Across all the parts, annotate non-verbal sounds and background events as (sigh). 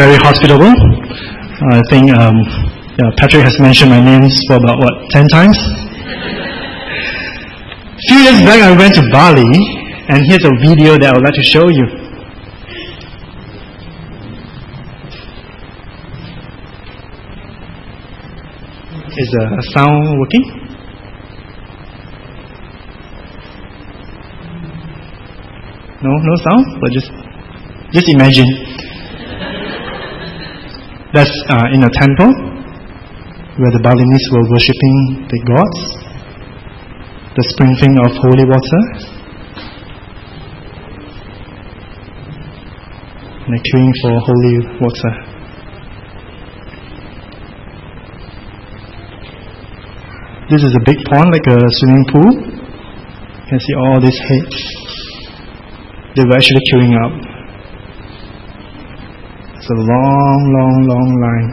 very hospitable. I think um, yeah, Patrick has mentioned my names for about what ten times. A few years back, I went to Bali, and here's a video that I would like to show you. Is the sound working? No, no sound. But just, just imagine. That's uh, in a temple where the Balinese were worshipping the gods. The sprinkling of holy water. And the queuing for holy water. This is a big pond, like a swimming pool. You can see all these heads. They were actually queuing up. It's a long, long, long line.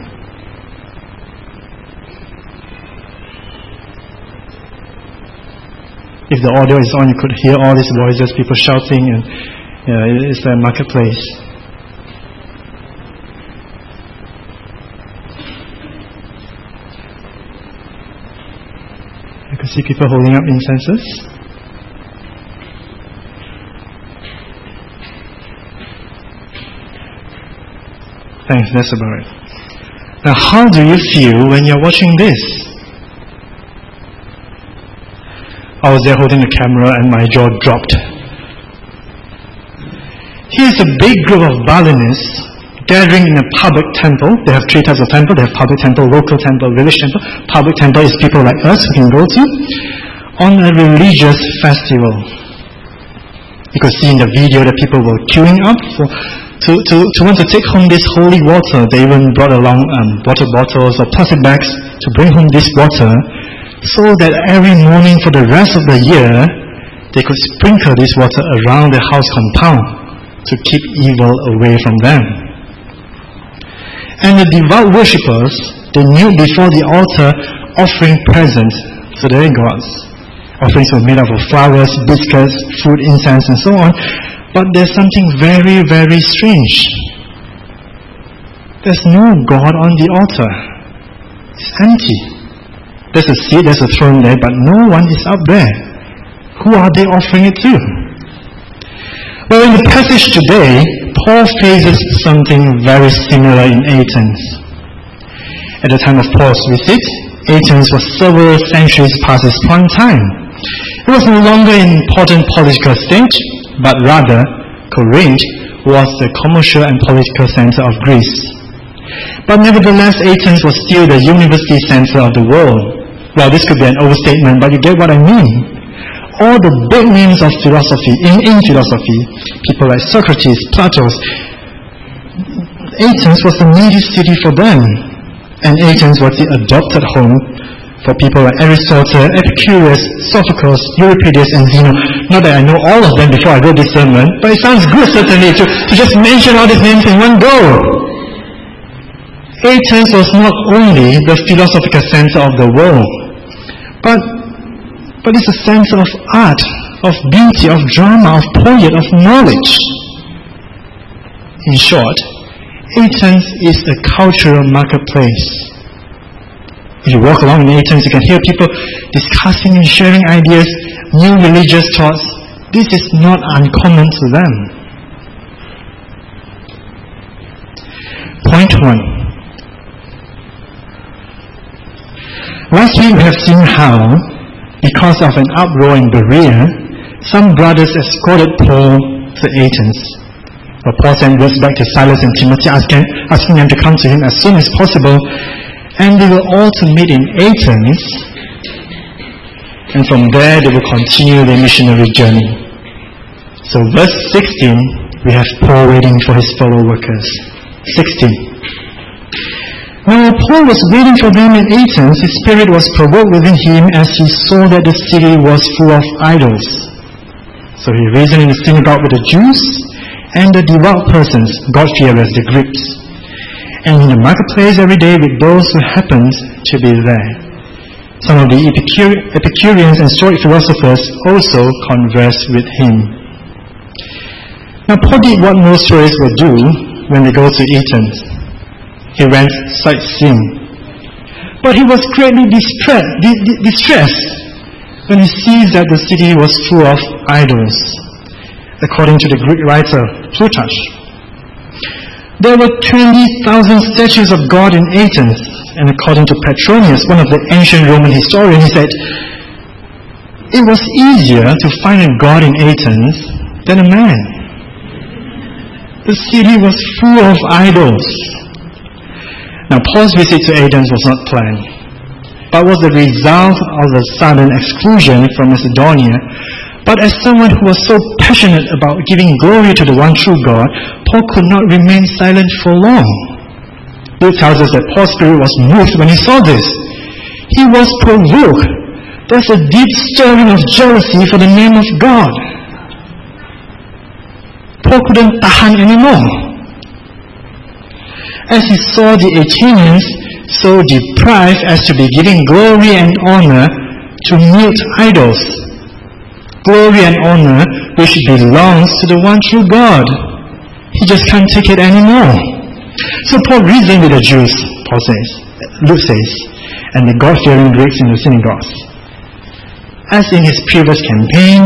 If the audio is on, you could hear all these voices, people shouting, and yeah, it's a marketplace. You can see people holding up incenses. About it. Now, how do you feel when you're watching this? I was there holding the camera and my jaw dropped. Here's a big group of Balinese gathering in a public temple. They have three types of temple. They have public temple, local temple, village temple. Public temple is people like us who can go to on a religious festival. You could see in the video that people were queuing up for, to, to, to want to take home this holy water. They even brought along um, water bottles or plastic bags to bring home this water so that every morning for the rest of the year they could sprinkle this water around the house compound to keep evil away from them. And the devout worshippers, they kneel before the altar offering presents to their gods. Offerings were made up of flowers, biscuits, food, incense, and so on. But there's something very, very strange. There's no God on the altar. It's empty. There's a seat, there's a throne there, but no one is up there. Who are they offering it to? Well, in the passage today, Paul faces something very similar in Athens. At the time of Paul's visit, Athens was several centuries past its prime time. It was no longer an important political stage, but rather Corinth was the commercial and political center of Greece. But nevertheless, Athens was still the university center of the world. Well, this could be an overstatement, but you get what I mean all the big names of philosophy, in, in philosophy, people like Socrates, Plato, Athens was the native city for them. And Athens was the adopted home for people like Aristotle, Epicurus, Sophocles, Euripides, and Zeno. Not that I know all of them before I wrote this sermon, but it sounds good certainly to, to just mention all these names in one go. Athens was not only the philosophical center of the world, but but it's a center of art, of beauty, of drama, of poetry, of knowledge. In short, Athens is a cultural marketplace. If you walk along in Athens, you can hear people discussing and sharing ideas, new religious thoughts. This is not uncommon to them. Point one. Last week we have seen how because of an uproar in Berea, some brothers escorted Paul to Athens. But Paul sent words back to Silas and Timothy asking, asking them to come to him as soon as possible. And they were all to meet in Athens. And from there they will continue their missionary journey. So verse 16, we have Paul waiting for his fellow workers. 16. While Paul was waiting for them in Athens, his spirit was provoked within him as he saw that the city was full of idols. So he reasoned in the synagogue with the Jews and the devout persons, God-fearers, the Greeks, and in the marketplace every day with those who happened to be there. Some of the Epicureans and Stoic philosophers also conversed with him. Now Paul did what most tourists would do when they go to Athens he went sightseeing. But he was greatly distressed when he sees that the city was full of idols, according to the Greek writer Plutarch. There were 20,000 statues of God in Athens, and according to Petronius, one of the ancient Roman historians, he said, it was easier to find a God in Athens than a man. The city was full of idols. Now, Paul's visit to Athens was not planned, but was the result of the sudden exclusion from Macedonia. But as someone who was so passionate about giving glory to the one true God, Paul could not remain silent for long. Luke tells us that Paul's spirit was moved when he saw this. He was provoked there's a deep stirring of jealousy for the name of God. Paul couldn't tahan anymore. As he saw the Athenians so deprived as to be giving glory and honor to mute idols. Glory and honor which belongs to the one true God. He just can't take it anymore. So Paul reasoned with the Jews, Paul says, Luke says, and the God-fearing Greeks in the synagogues. As in his previous campaign,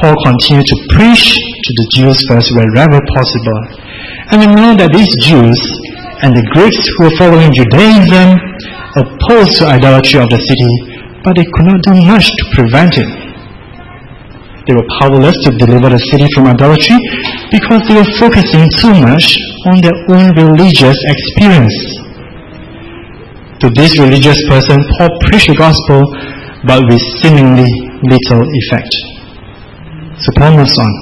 Paul continued to preach to the Jews first wherever possible. And we know that these Jews and the Greeks who were following Judaism opposed to idolatry of the city, but they could not do much to prevent it. They were powerless to deliver the city from idolatry because they were focusing too much on their own religious experience. To this religious person, Paul preached the gospel but with seemingly little effect. So Paul moves on.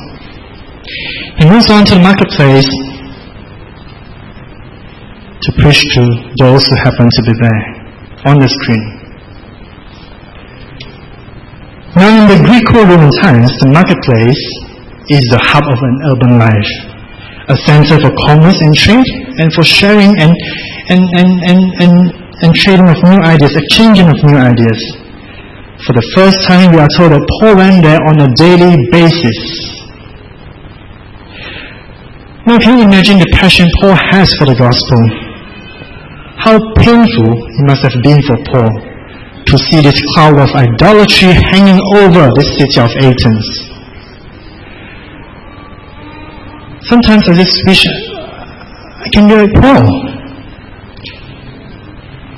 He moves on to the marketplace to preach to those who happen to be there on the screen. Now in the Greco-Roman times, the marketplace is the hub of an urban life, a center for commerce and trade, and for sharing and, and, and, and, and, and trading of new ideas, exchanging of new ideas. For the first time, we are told that Paul went there on a daily basis. Now, can you imagine the passion Paul has for the gospel? How painful it must have been for Paul to see this cloud of idolatry hanging over the city of Athens. Sometimes I just wish I can be like Paul.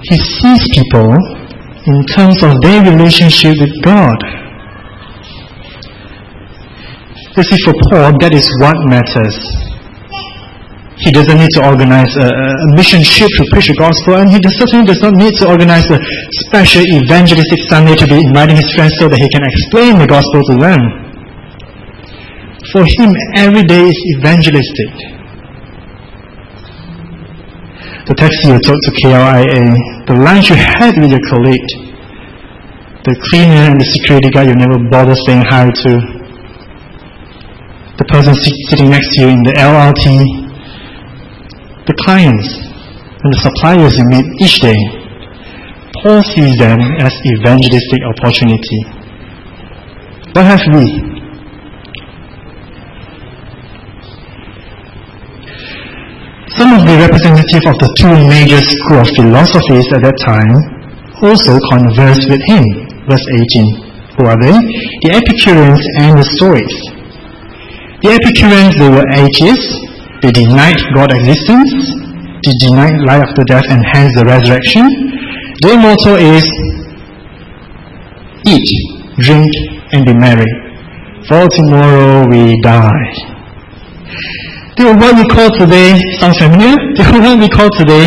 He sees people in terms of their relationship with God. You see, for Paul, that is what matters. He doesn't need to organize a, a mission trip to preach the gospel, and he certainly does not need to organize a special evangelistic Sunday to be inviting his friends so that he can explain the gospel to them. For him, every day is evangelistic. The taxi you took to KLIA the lunch you had with your colleague, the cleaner and the security guard you never bother saying hi to, the person sitting next to you in the LRT, the clients and the suppliers you meet each day. Paul sees them as evangelistic opportunity. What have we? Some of the representatives of the two major schools of philosophies at that time also conversed with him. Verse 18. Who are they? The Epicureans and the Stoics. The Epicureans, they were atheists. They denied God's existence. They denied life after death and hence the resurrection. Their motto is eat, drink, and be merry. For tomorrow we die. Are what we call today, sound familiar? (laughs) Are what we call today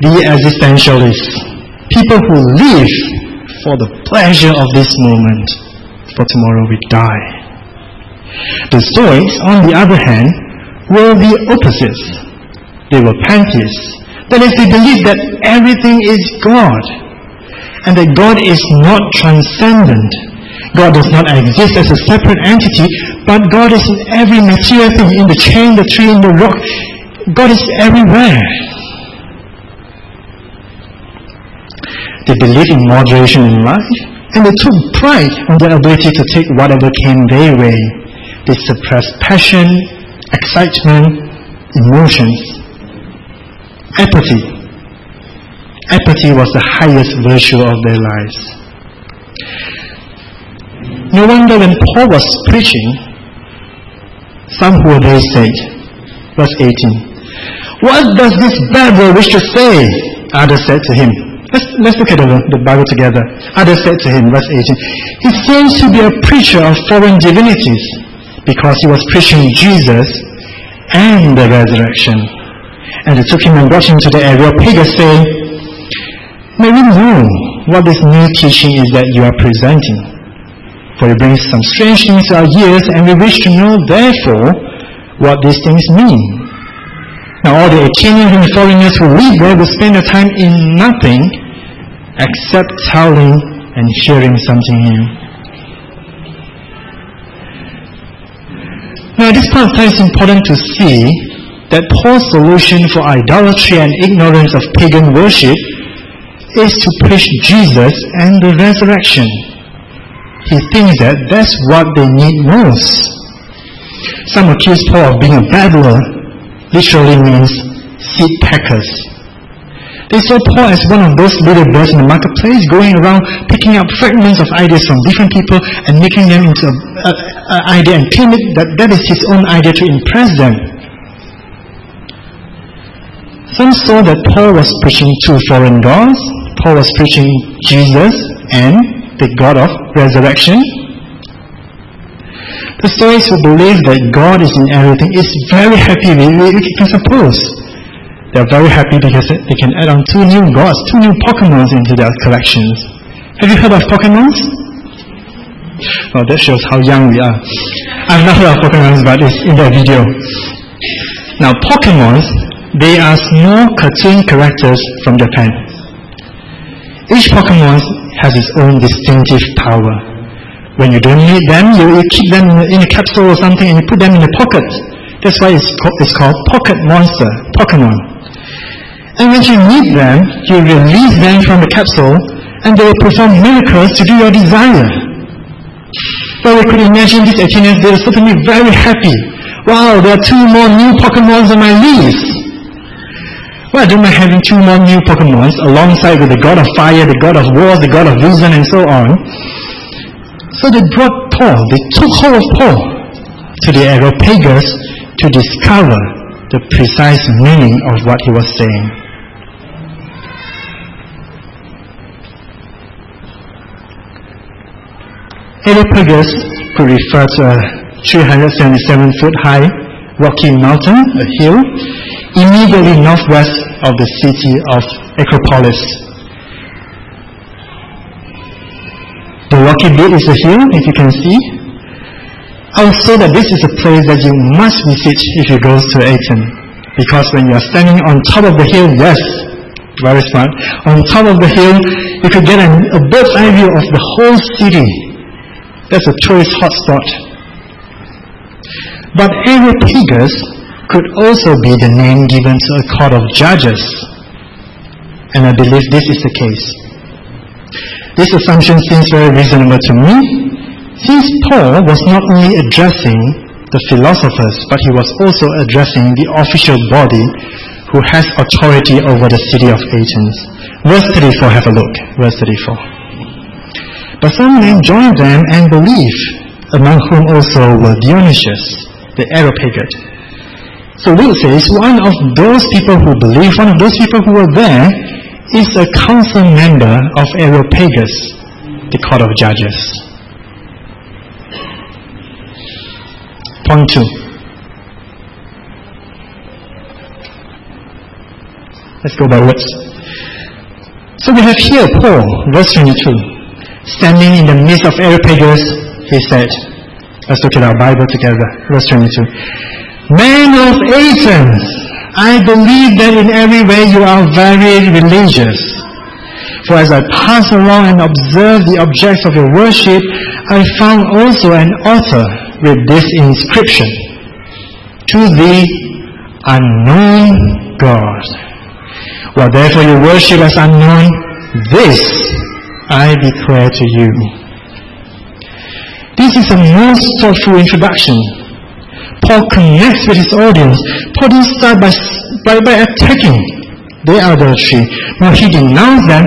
the existentialists. People who live for the pleasure of this moment. For tomorrow we die. The Stoics, on the other hand, were the opposites. They were pantheists. That is, they believed that everything is God and that God is not transcendent God does not exist as a separate entity, but God is in every material thing, in the chain, the tree, in the rock. God is everywhere. They believe in moderation in life, and they took pride in their ability to take whatever came their way. They suppressed passion, excitement, emotions, apathy, Apathy was the highest virtue of their lives. No wonder when Paul was preaching, some who were there said, verse 18, What does this babbler wish to say? Others said to him, Let's, let's look at the, the Bible together. Others said to him, verse 18, He seems to be a preacher of foreign divinities because he was preaching Jesus and the resurrection. And they took him and brought him to the Areopagus saying, May we know what this new teaching is that you are presenting. For it brings some strange things to our ears and we wish to know therefore what these things mean. Now all the Athenians and the foreigners who live there will spend their time in nothing except telling and hearing something new. Now, this time, it's important to see that Paul's solution for idolatry and ignorance of pagan worship is to preach Jesus and the resurrection. He thinks that that's what they need most. Some accuse Paul of being a babbler, literally means seed packers. They saw Paul as one of those little birds in the marketplace going around picking up fragments of ideas from different people and making them into an idea and claiming that that is his own idea to impress them. Some saw that Paul was preaching two foreign gods. Paul was preaching Jesus and the God of resurrection. The Stoics who believe that God is in everything is very happy, We can suppose. They're very happy because they can add on two new gods, two new Pokemons into their collections. Have you heard of Pokemons? Well, that shows how young we are. I've not heard of Pokemons, but it's in the video. Now, Pokemons, they are small cartoon characters from Japan. Each Pokemon has its own distinctive power. When you don't need them, you, you keep them in a, capsule or something and you put them in a pocket. That's why it's, co- it's called Pocket Monster, Pokemon. And when you need them, you release them from the capsule and they will perform miracles to do your desire. Well, we could imagine these Athenians, they were certainly very happy. Wow, there are two more new Pokemons on my list. Well, I don't mind having two more new Pokemons alongside with the god of fire, the god of wars, the god of reason, and so on. So they brought Paul, they took hold of Paul to the Areopagus to discover the precise meaning of what he was saying. Areopagus could refer to a 377 foot high rocky mountain, a hill, immediately northwest of the city of Acropolis. The rocky bit is a hill, if you can see. I would say that this is a place that you must visit if you go to Athens. Because when you are standing on top of the hill, yes, very smart, on top of the hill, you could get a, a bird's eye view of the whole city that's a tourist hotspot. But Areopagus could also be the name given to a court of judges. And I believe this is the case. This assumption seems very reasonable to me, since Paul was not only addressing the philosophers, but he was also addressing the official body who has authority over the city of Athens. Verse 34, have a look. Verse 34. But some men joined them and believed, among whom also were Dionysius, the Areopagite. So Luke says, one of those people who believed, one of those people who were there, is a council member of Areopagus, the court of judges. Point two. Let's go by words. So we have here Paul, verse 22. Standing in the midst of Areopagus, he said, let's look at our Bible together, verse 22. Men of Athens, I believe that in every way you are very religious. For as I passed along and observed the objects of your worship, I found also an altar with this inscription, To the unknown God. Well, therefore you worship as unknown, this I declare to you. This is a most thoughtful introduction. Paul connects with his audience. Paul didn't start by, by, by attacking. their idolatry. Now he denounced them,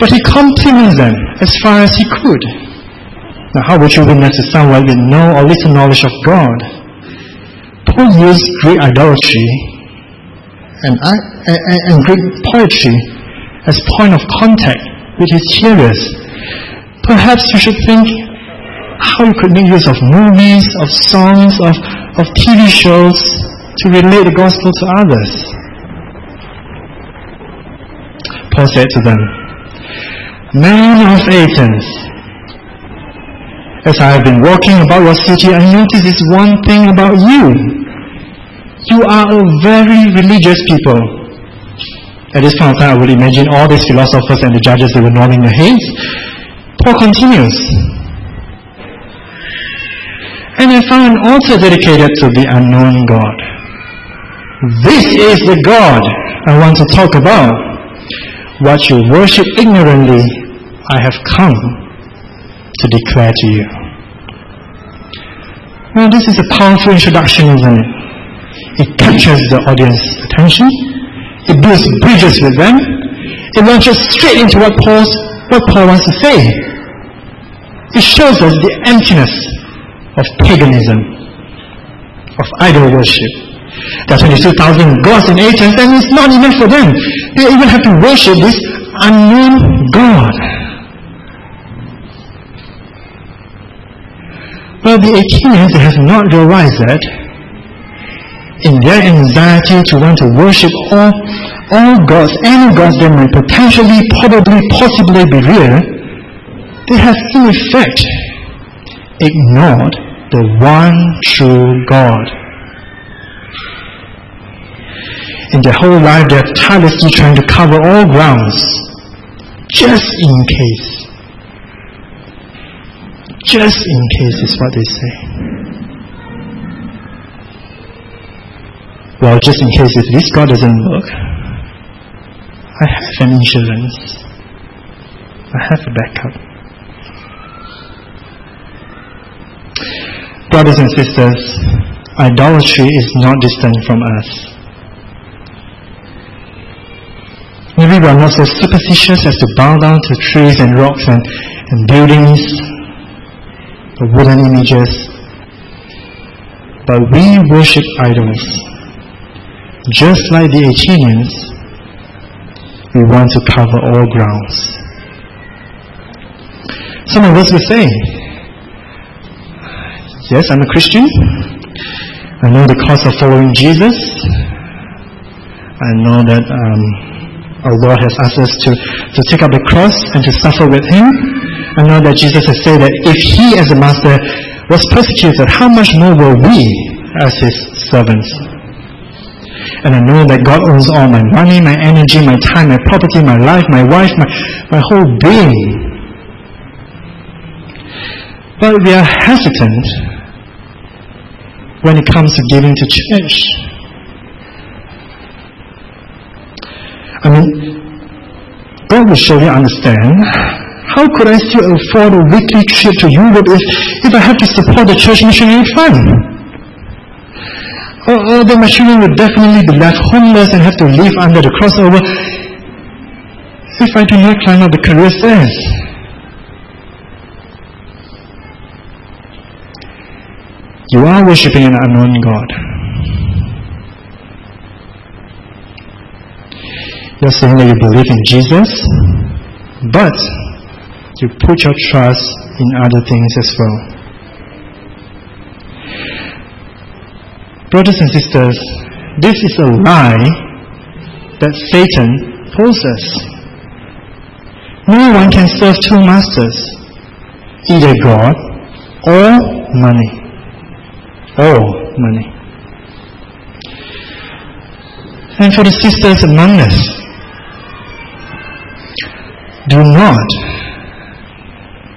but he compliments them as far as he could. Now how would you witness to someone with no or little knowledge of God? Paul used Greek idolatry and, and, and Greek poetry as point of contact with is hearers. Perhaps you should think how you could make use of movies, of songs, of, of TV shows to relate the gospel to others. Paul said to them, Men of Athens, as I have been walking about your city, I notice this one thing about you. You are a very religious people. At this point of time, I would imagine all these philosophers and the judges, they were nodding their heads. Paul continues, And I found an altar dedicated to the unknown God. This is the God I want to talk about. What you worship ignorantly, I have come to declare to you. Now, this is a powerful introduction, isn't it? It captures the audience's attention. It builds bridges with them. It launches straight into what, Paul's, what Paul wants to say. It shows us the emptiness of paganism, of idol worship. There are 22,000 gods in Athens and it's not enough for them. They even have to worship this unknown God. Well, the Athenians have not realized that in their anxiety to want to worship all, all gods, any gods that might potentially, probably, possibly be real, they have in effect ignored the one true God. In their whole life, they're tirelessly trying to cover all grounds, just in case. Just in case is what they say. Well, just in case if this God doesn't work, I have an insurance. I have a backup. Brothers and sisters, idolatry is not distant from us. Maybe we are not so superstitious as to bow down to trees and rocks and, and buildings or wooden images. But we worship idols. Just like the Athenians, we want to cover all grounds. Some of us will say, Yes, I'm a Christian. I know the cost of following Jesus. I know that um, Lord has asked us to, to take up the cross and to suffer with Him. I know that Jesus has said that if He as a master was persecuted, how much more will we as His servants? And I know that God owns all my money, my energy, my time, my property, my life, my wife, my, my whole being. But we are hesitant when it comes to giving to church. I mean, God will surely understand. How could I still afford a weekly trip to Europe if, if I have to support the church missionary fund? Oh, oh, or, or then my would definitely be left homeless and have to live under the crossover if I do not climb up the career stairs. You are worshipping an unknown God. You're saying that you believe in Jesus, but you put your trust in other things as well. Brothers and sisters, this is a lie that Satan poses. No one can serve two masters, either God or money. Or money. And for the sisters among us, do not,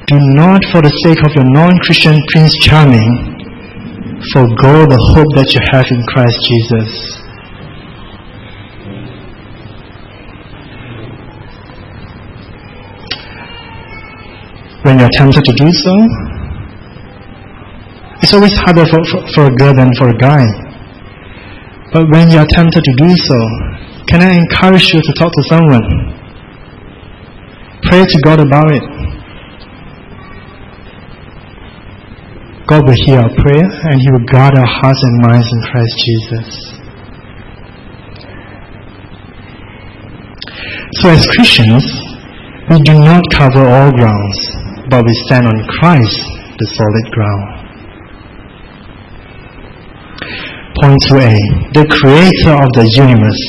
do not for the sake of your non-Christian Prince Charming, forego the hope that you have in Christ Jesus. When you're tempted to do so, it's always harder for, for, for a girl than for a guy. But when you're tempted to do so, can I encourage you to talk to someone? Pray to God about it. God will hear our prayer and He will guard our hearts and minds in Christ Jesus. So as Christians, we do not cover all grounds, but we stand on Christ, the solid ground. Point 2a, the creator of the universe.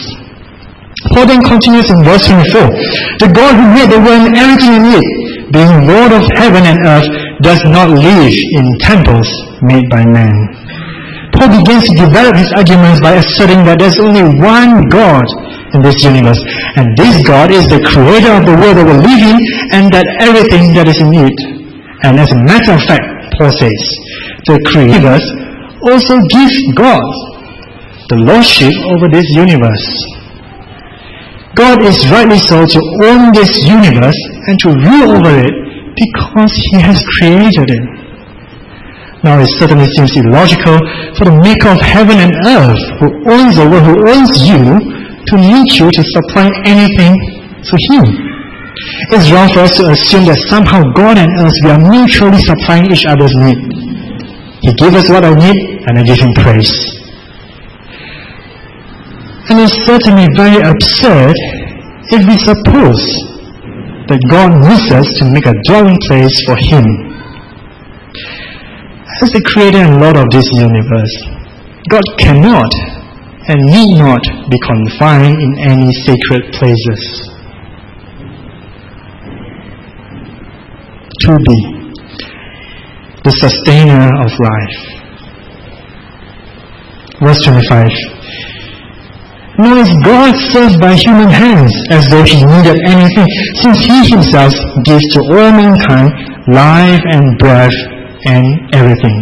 Paul then continues in verse 24. The God who made the world and everything in it, being Lord of heaven and earth, does not live in temples made by man. Paul begins to develop his arguments by asserting that there's only one God in this universe. And this God is the creator of the world that we live in and that everything that is in it. And as a matter of fact, Paul says, the creator also gives God the lordship over this universe. God is rightly so to own this universe and to rule over it because He has created it. Now it certainly seems illogical for the maker of heaven and earth, who owns the world, who owns you, to need you to supply anything to Him. It's wrong for us to assume that somehow God and us, we are mutually supplying each other's need. He gives us what I need, and I give Him praise. And it's certainly very absurd if we suppose that God needs us to make a dwelling place for Him. As the creator and Lord of this universe, God cannot and need not be confined in any sacred places. To be the sustainer of life. Verse 25 nor is God served by human hands as though he needed anything, since he himself gives to all mankind life and breath and everything.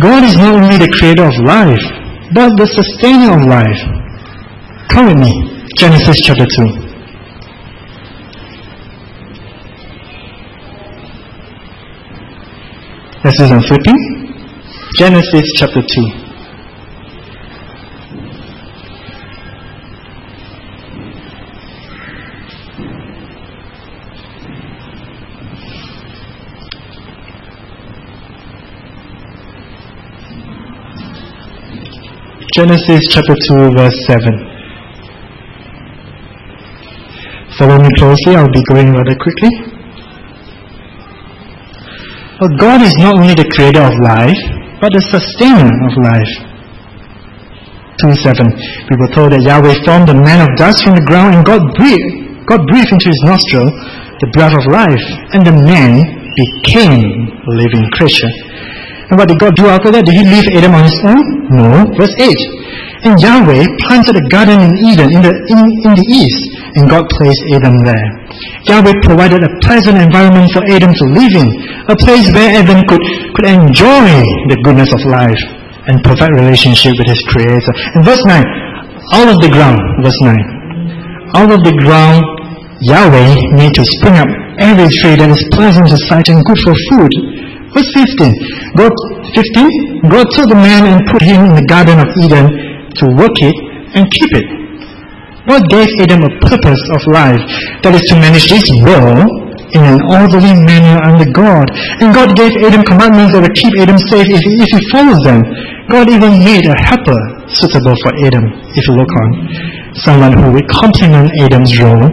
God is not only the creator of life, but the sustainer of life. Come with me, Genesis chapter 2. This is on flipping. Genesis chapter 2. Genesis chapter 2 verse 7. Follow me closely, I'll be going rather quickly. But God is not only the creator of life, but the sustainer of life. 2 7. We were told that Yahweh formed the man of dust from the ground and God breathed, God breathed into his nostril the breath of life, and the man became a living creature. And what did God do after that? Did he leave Adam on his own? No. Verse 8. And Yahweh planted a garden in Eden in the, in, in the east, and God placed Adam there. Yahweh provided a pleasant environment for Adam to live in, a place where Adam could, could enjoy the goodness of life and perfect relationship with his Creator. And verse 9, out of the ground, verse 9, out of the ground Yahweh made to spring up every tree that is pleasant to sight and good for food, Verse 15. God, 15. God took the man and put him in the Garden of Eden to work it and keep it. God gave Adam a purpose of life, that is to manage this world in an orderly manner under God. And God gave Adam commandments that would keep Adam safe if, if he follows them. God even made a helper suitable for Adam, if you look on. Someone who would complement Adam's role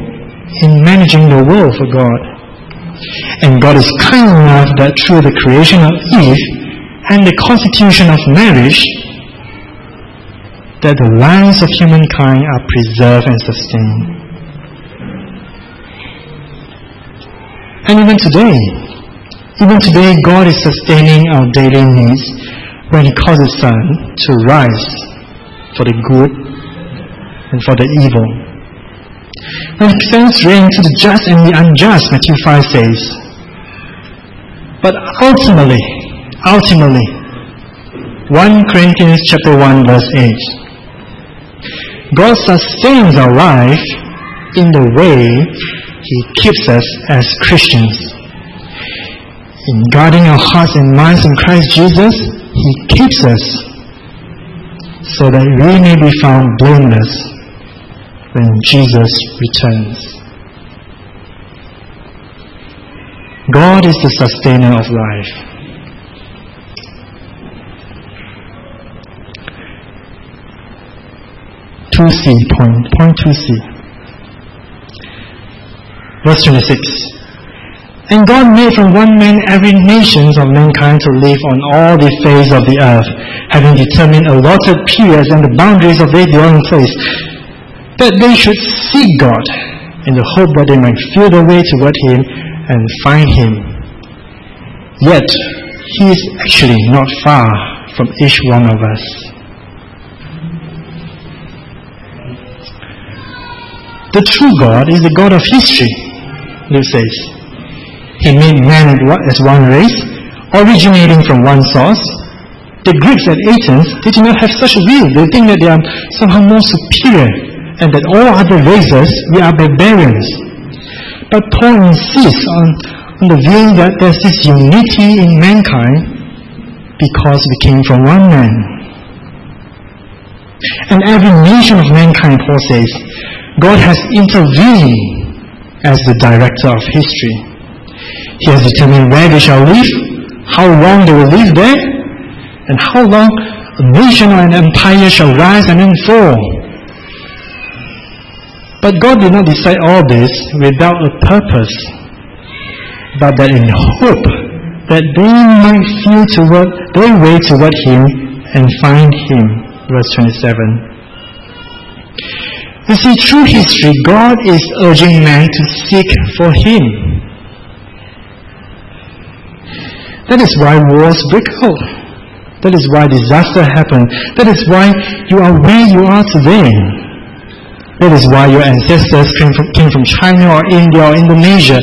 in managing the world for God. And God is kind enough that through the creation of Eve and the constitution of marriage, that the lives of humankind are preserved and sustained. And even today, even today, God is sustaining our daily needs when He causes sun to rise for the good and for the evil and sends rain to the just and the unjust, Matthew 5 says. But ultimately, ultimately, 1 Corinthians chapter 1 verse 8. God sustains our life in the way He keeps us as Christians. In guarding our hearts and minds in Christ Jesus, He keeps us. so that we may be found blameless when Jesus returns. God is the sustainer of life. 2c, point, point 2c. Verse 26. And God made from one man every nation of mankind to live on all the face of the earth, having determined allotted periods and the boundaries of their dwelling place, that they should seek God in the hope that they might feel their way toward Him and find Him. Yet, He is actually not far from each one of us. The true God is the God of history, Luke says. He made man as one race, originating from one source. The Greeks and Athens, do not have such a view. They think that they are somehow more superior and that all other races, we are barbarians. But Paul insists on, on the view that there's this unity in mankind because we came from one man. And every nation of mankind, Paul says, God has intervened as the director of history. He has determined where they shall live, how long they will live there, and how long a nation or an empire shall rise and then fall. But God did not decide all this without a purpose, but that in hope that they might feel toward their way toward Him and find Him. Verse 27. You see, through history, God is urging man to seek for Him. That is why wars break out. That is why disaster happen. That is why you are where you are today. That is why your ancestors came from, came from China or India or Indonesia.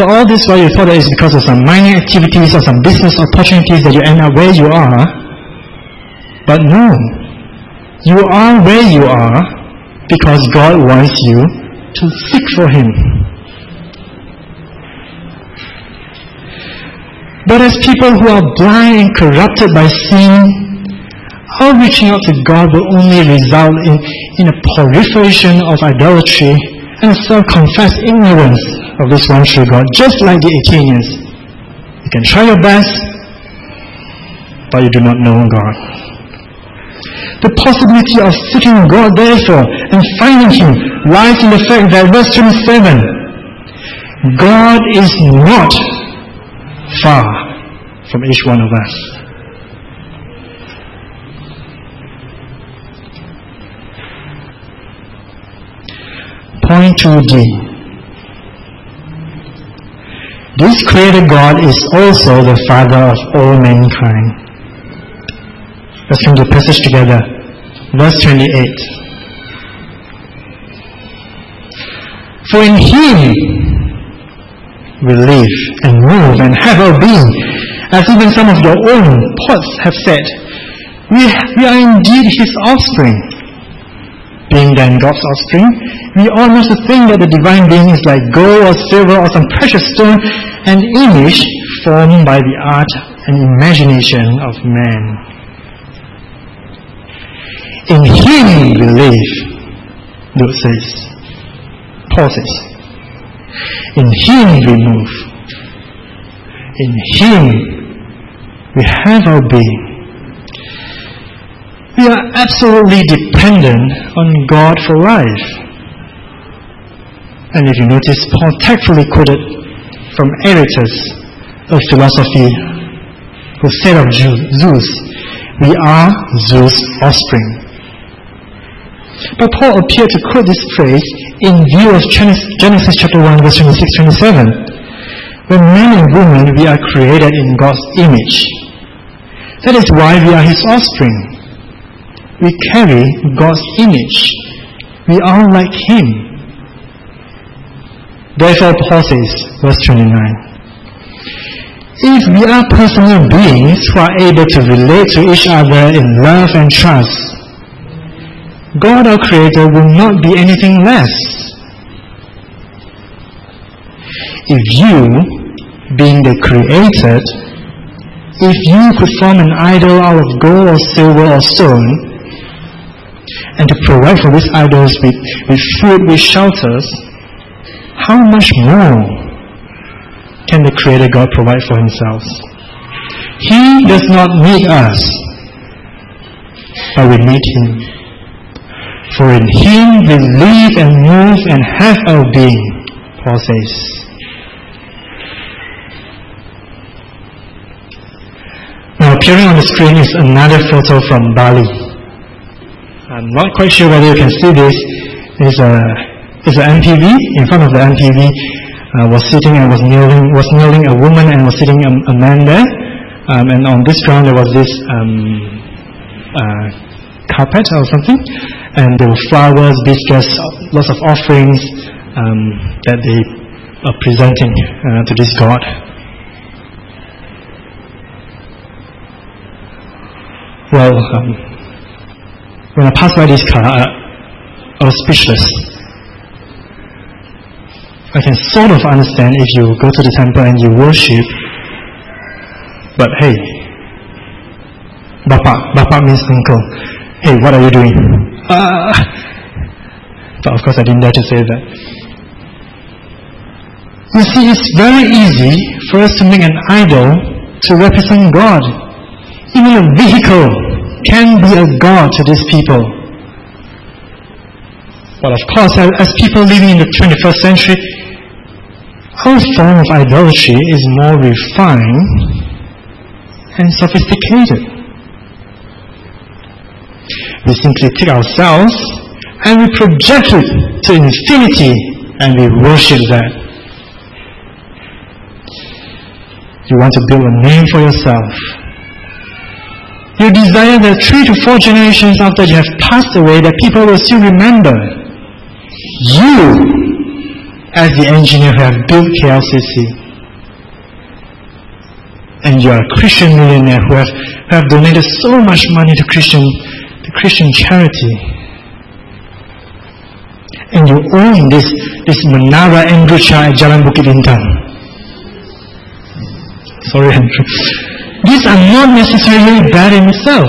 But all this while you thought that it's because of some mining activities or some business opportunities that you end up where you are. But no. You are where you are because God wants you to seek for Him. But as people who are blind and corrupted by sin, our reaching out to God will only result in, in a proliferation of idolatry and self-confessed ignorance of this one true God, just like the Athenians. You can try your best, but you do not know God. The possibility of seeking God, therefore, and finding Him lies in the fact that verse 27, God is not far from each one of us. Point 2d. This creator God is also the Father of all mankind. Let's read the passage together verse 28. For in Him we live and move and have our being, as even some of your own poets have said. We, we are indeed His offspring. Being then God's offspring, we almost think that the divine being is like gold or silver or some precious stone, an image formed by the art and imagination of man. In Him we live, Luke says. Paul says. In Him we move. In Him we have our being. We are absolutely dependent on God for life. And if you notice, Paul tactfully quoted from Aratus, a philosophy who said of Zeus, we are Zeus' offspring. But Paul appeared to quote this phrase in view of Genesis chapter 1 verse 26 27. When men and women we are created in God's image. That is why we are his offspring. We carry God's image. We are like him. Therefore Paul says, verse 29, if we are personal beings who are able to relate to each other in love and trust, God our Creator will not be anything less. If you, being the created, if you could form an idol out of gold or silver or stone, and to provide for these idols with, with food, with shelters, how much more can the Creator God provide for Himself? He does not need us, but we need Him. For in Him we live and move and have our being, Paul says. Now appearing on the screen is another photo from Bali. I'm not quite sure whether you can see this. It's a it's an MPV. In front of the MPV uh, was sitting and was kneeling was kneeling a woman and was sitting a, a man there. Um, and on this ground there was this um, uh, carpet or something, and there were flowers, biscuits, lots of offerings um, that they are presenting uh, to this god. Well, um, when I passed by this car, I, I was speechless. I can sort of understand if you go to the temple and you worship, but hey, Bapa, Bapa means uncle. Hey, what are you doing? Uh, but of course I didn't dare to say that. You see, it's very easy for us to make an idol to represent God. Even a vehicle can be a god to these people. But of course, as people living in the 21st century, our form of idolatry is more refined and sophisticated. We simply take ourselves and we project it to infinity and we worship that. You want to build a name for yourself you desire that three to four generations after you have passed away that people will still remember you as the engineer who have built KLCC. And you are a Christian millionaire who have, who have donated so much money to Christian, to Christian charity. And you own this, this Menara Andrew Cha at Jalan Bukit Bintang. Sorry, Andrew. These are not necessarily bad in itself.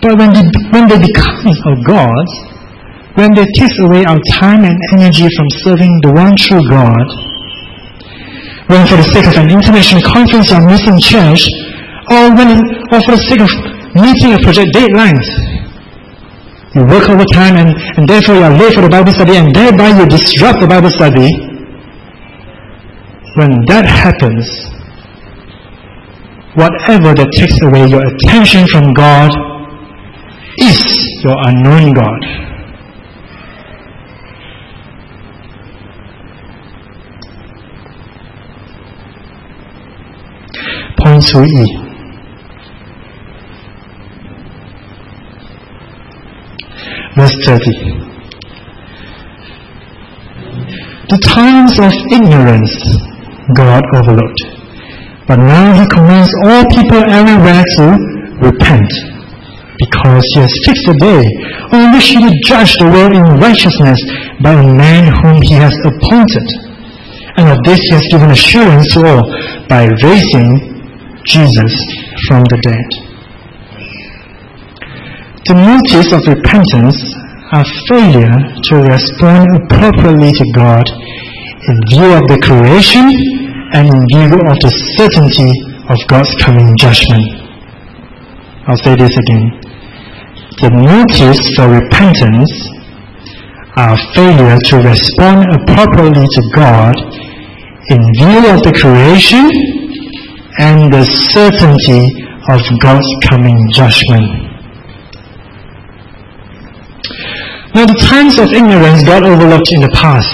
But when they, when they become our gods, when they take away our time and energy from serving the one true God, when for the sake of an international conference or missing church, or, when, or for the sake of meeting a project deadlines, you work overtime and, and therefore you are late for the Bible study and thereby you disrupt the Bible study. When that happens, whatever that takes away your attention from God is your unknown God. Point 2e. Verse 30. The times of ignorance God overlooked but now he commands all people everywhere to repent, because he has fixed a day on which he will judge the world in righteousness by a man whom he has appointed. And of this he has given assurance to all by raising Jesus from the dead. The motives of repentance are failure to respond appropriately to God in view of the creation and in view of the certainty of God's coming judgment. I'll say this again. The motives for repentance are failure to respond appropriately to God in view of the creation and the certainty of God's coming judgment. Now the times of ignorance God overlooked in the past.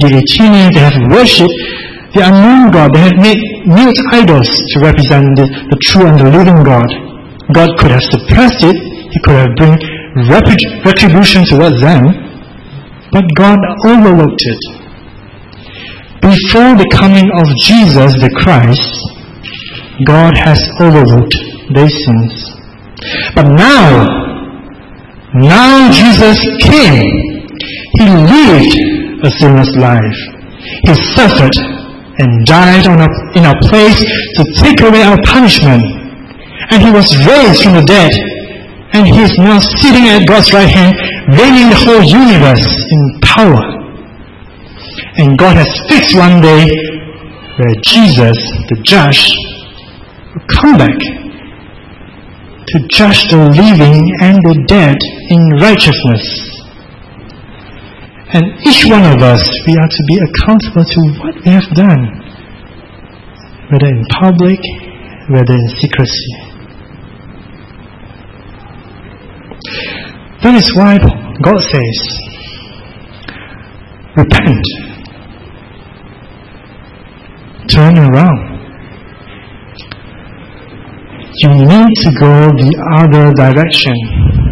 The Athenians, have worshipped the unknown God. They had made mute idols to represent the, the true and the living God. God could have suppressed it. He could have bring retribution towards them. But God overlooked it. Before the coming of Jesus the Christ, God has overlooked their sins. But now, now Jesus came. He lived a sinless life. He suffered and died on in our place to take away our punishment. And he was raised from the dead. And he is now sitting at God's right hand, reigning the whole universe in power. And God has fixed one day where Jesus, the judge, will come back to judge the living and the dead in righteousness. And each one of us, we are to be accountable to what we have done, whether in public, whether in secrecy. That is why God says, repent, turn around you need to go the other direction.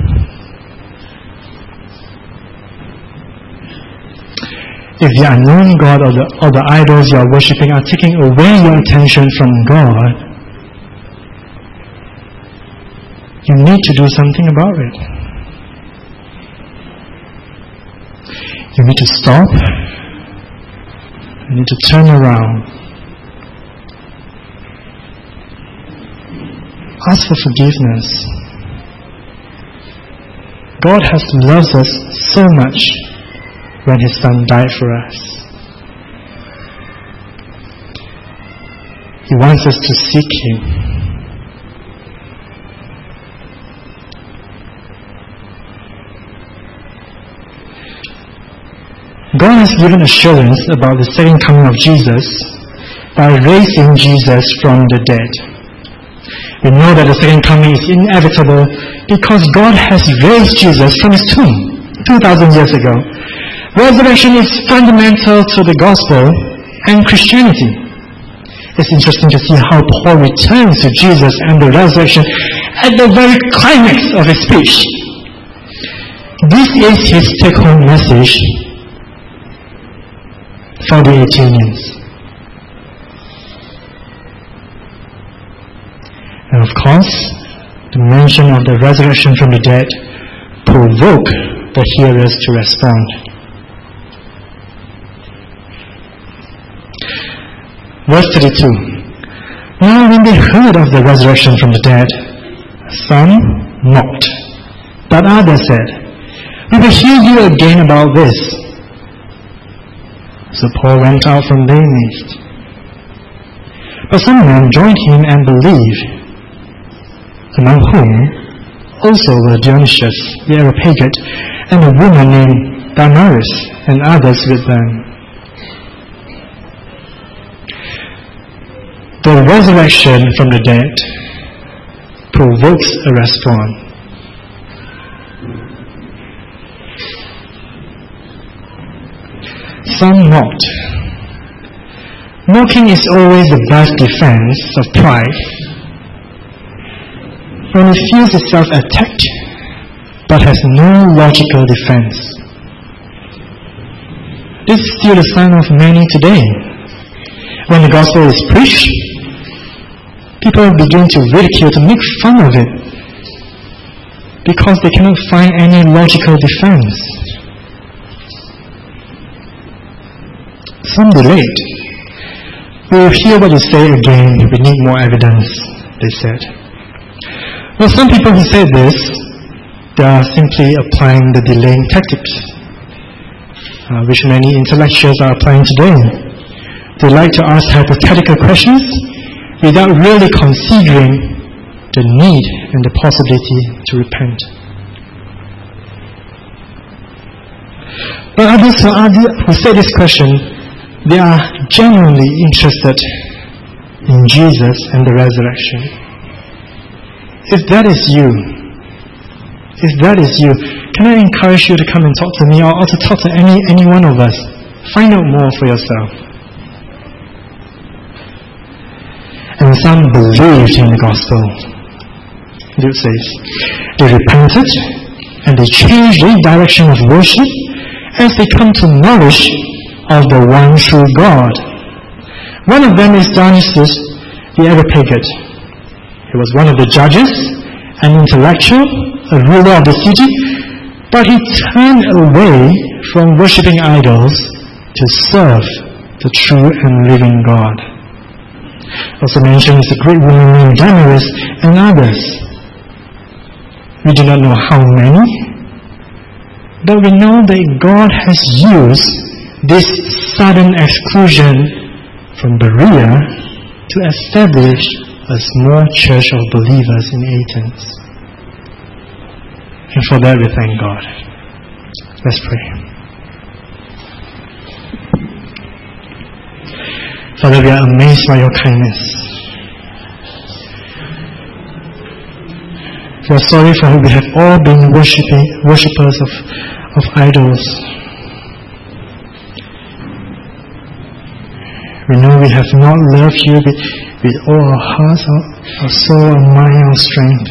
If the unknown God or the, or the idols you are worshipping are taking away your attention from God, you need to do something about it. You need to stop. You need to turn around ask for forgiveness. God has loved us so much when His Son died for us. He wants us to seek Him. God has given assurance about the second coming of Jesus by raising Jesus from the dead. We know that the second coming is inevitable because God has raised Jesus from his tomb 2,000 years ago. Resurrection is fundamental to the gospel and Christianity. It's interesting to see how Paul returns to Jesus and the resurrection at the very climax of his speech. This is his take-home message for the Athenians. And of course, the mention of the resurrection from the dead provoke the hearers to respond. Verse 32. Now when they heard of the resurrection from the dead, some mocked, but others said, We will hear you again about this. So Paul went out from their midst. But some men joined him and believed among whom also were Dionysius the Areopagite and a woman named Damaris and others with them. The resurrection from the dead provokes a response. Some mocked. Mocking is always the best defense of pride when it feels itself attacked but has no logical defense. This is still the sign of many today. When the gospel is preached, people begin to ridicule, to make fun of it, because they cannot find any logical defense. Some delayed. We will hear what you say again. We need more evidence, they said. Well, some people who say this, they are simply applying the delaying tactics, uh, which many intellectuals are applying today. They like to ask hypothetical questions without really considering the need and the possibility to repent. But others who, say this question, they are genuinely interested in Jesus and the resurrection. If that is you, if that is you, can I encourage you to come and talk to me or, or to talk to any, any one of us? Find out more for yourself. And some believed in the gospel. Luke says, they repented and they changed their direction of worship as they come to knowledge of the one true God. One of them is Dionysius the Areopagite. He was one of the judges, an intellectual, a ruler of the city, but he turned away from worshipping idols to serve the true and living God. Also mentioned is a great woman named Damaris and others. We do not know how many, but we know that God has used this sudden exclusion from Berea to establish a small church of believers in Athens. And for that we thank God. Let's pray. Father, we are amazed by your kindness. We are sorry for we have all been worshipping, worshippers of, of idols. We know we have not loved you with, with all our hearts, our, our soul, our mind, our strength.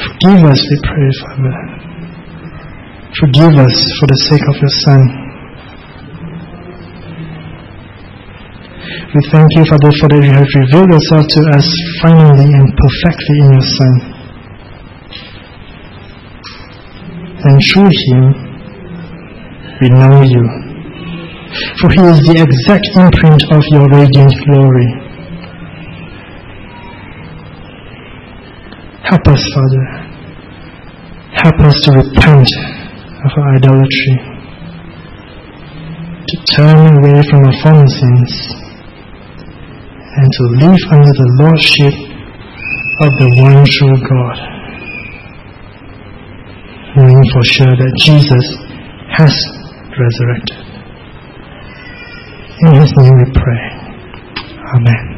Forgive us, we pray, Father. Forgive us for the sake of your Son. We thank you, Father, for that you have revealed yourself to us finally and perfectly in your Son. And through him, we know you. For he is the exact imprint of your radiant glory. Help us, Father. Help us to repent of idolatry, to turn away from our former sins, and to live under the lordship of the one true God, knowing for sure that Jesus has resurrected. In His name we pray. Amen.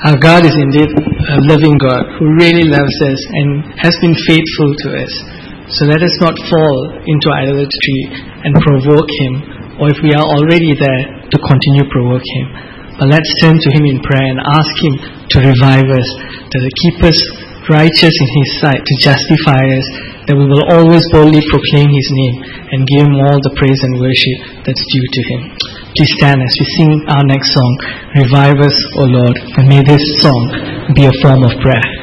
Our God is indeed a loving God who really loves us and has been faithful to us. So let us not fall into idolatry and provoke Him, or if we are already there, to continue provoke Him. But let's turn to Him in prayer and ask Him to revive us, to keep us righteous in His sight, to justify us, that we will always boldly proclaim His name and give Him all the praise and worship that's due to Him. Please stand as we sing our next song, Revive Us, O Lord, and may this song be a form of prayer.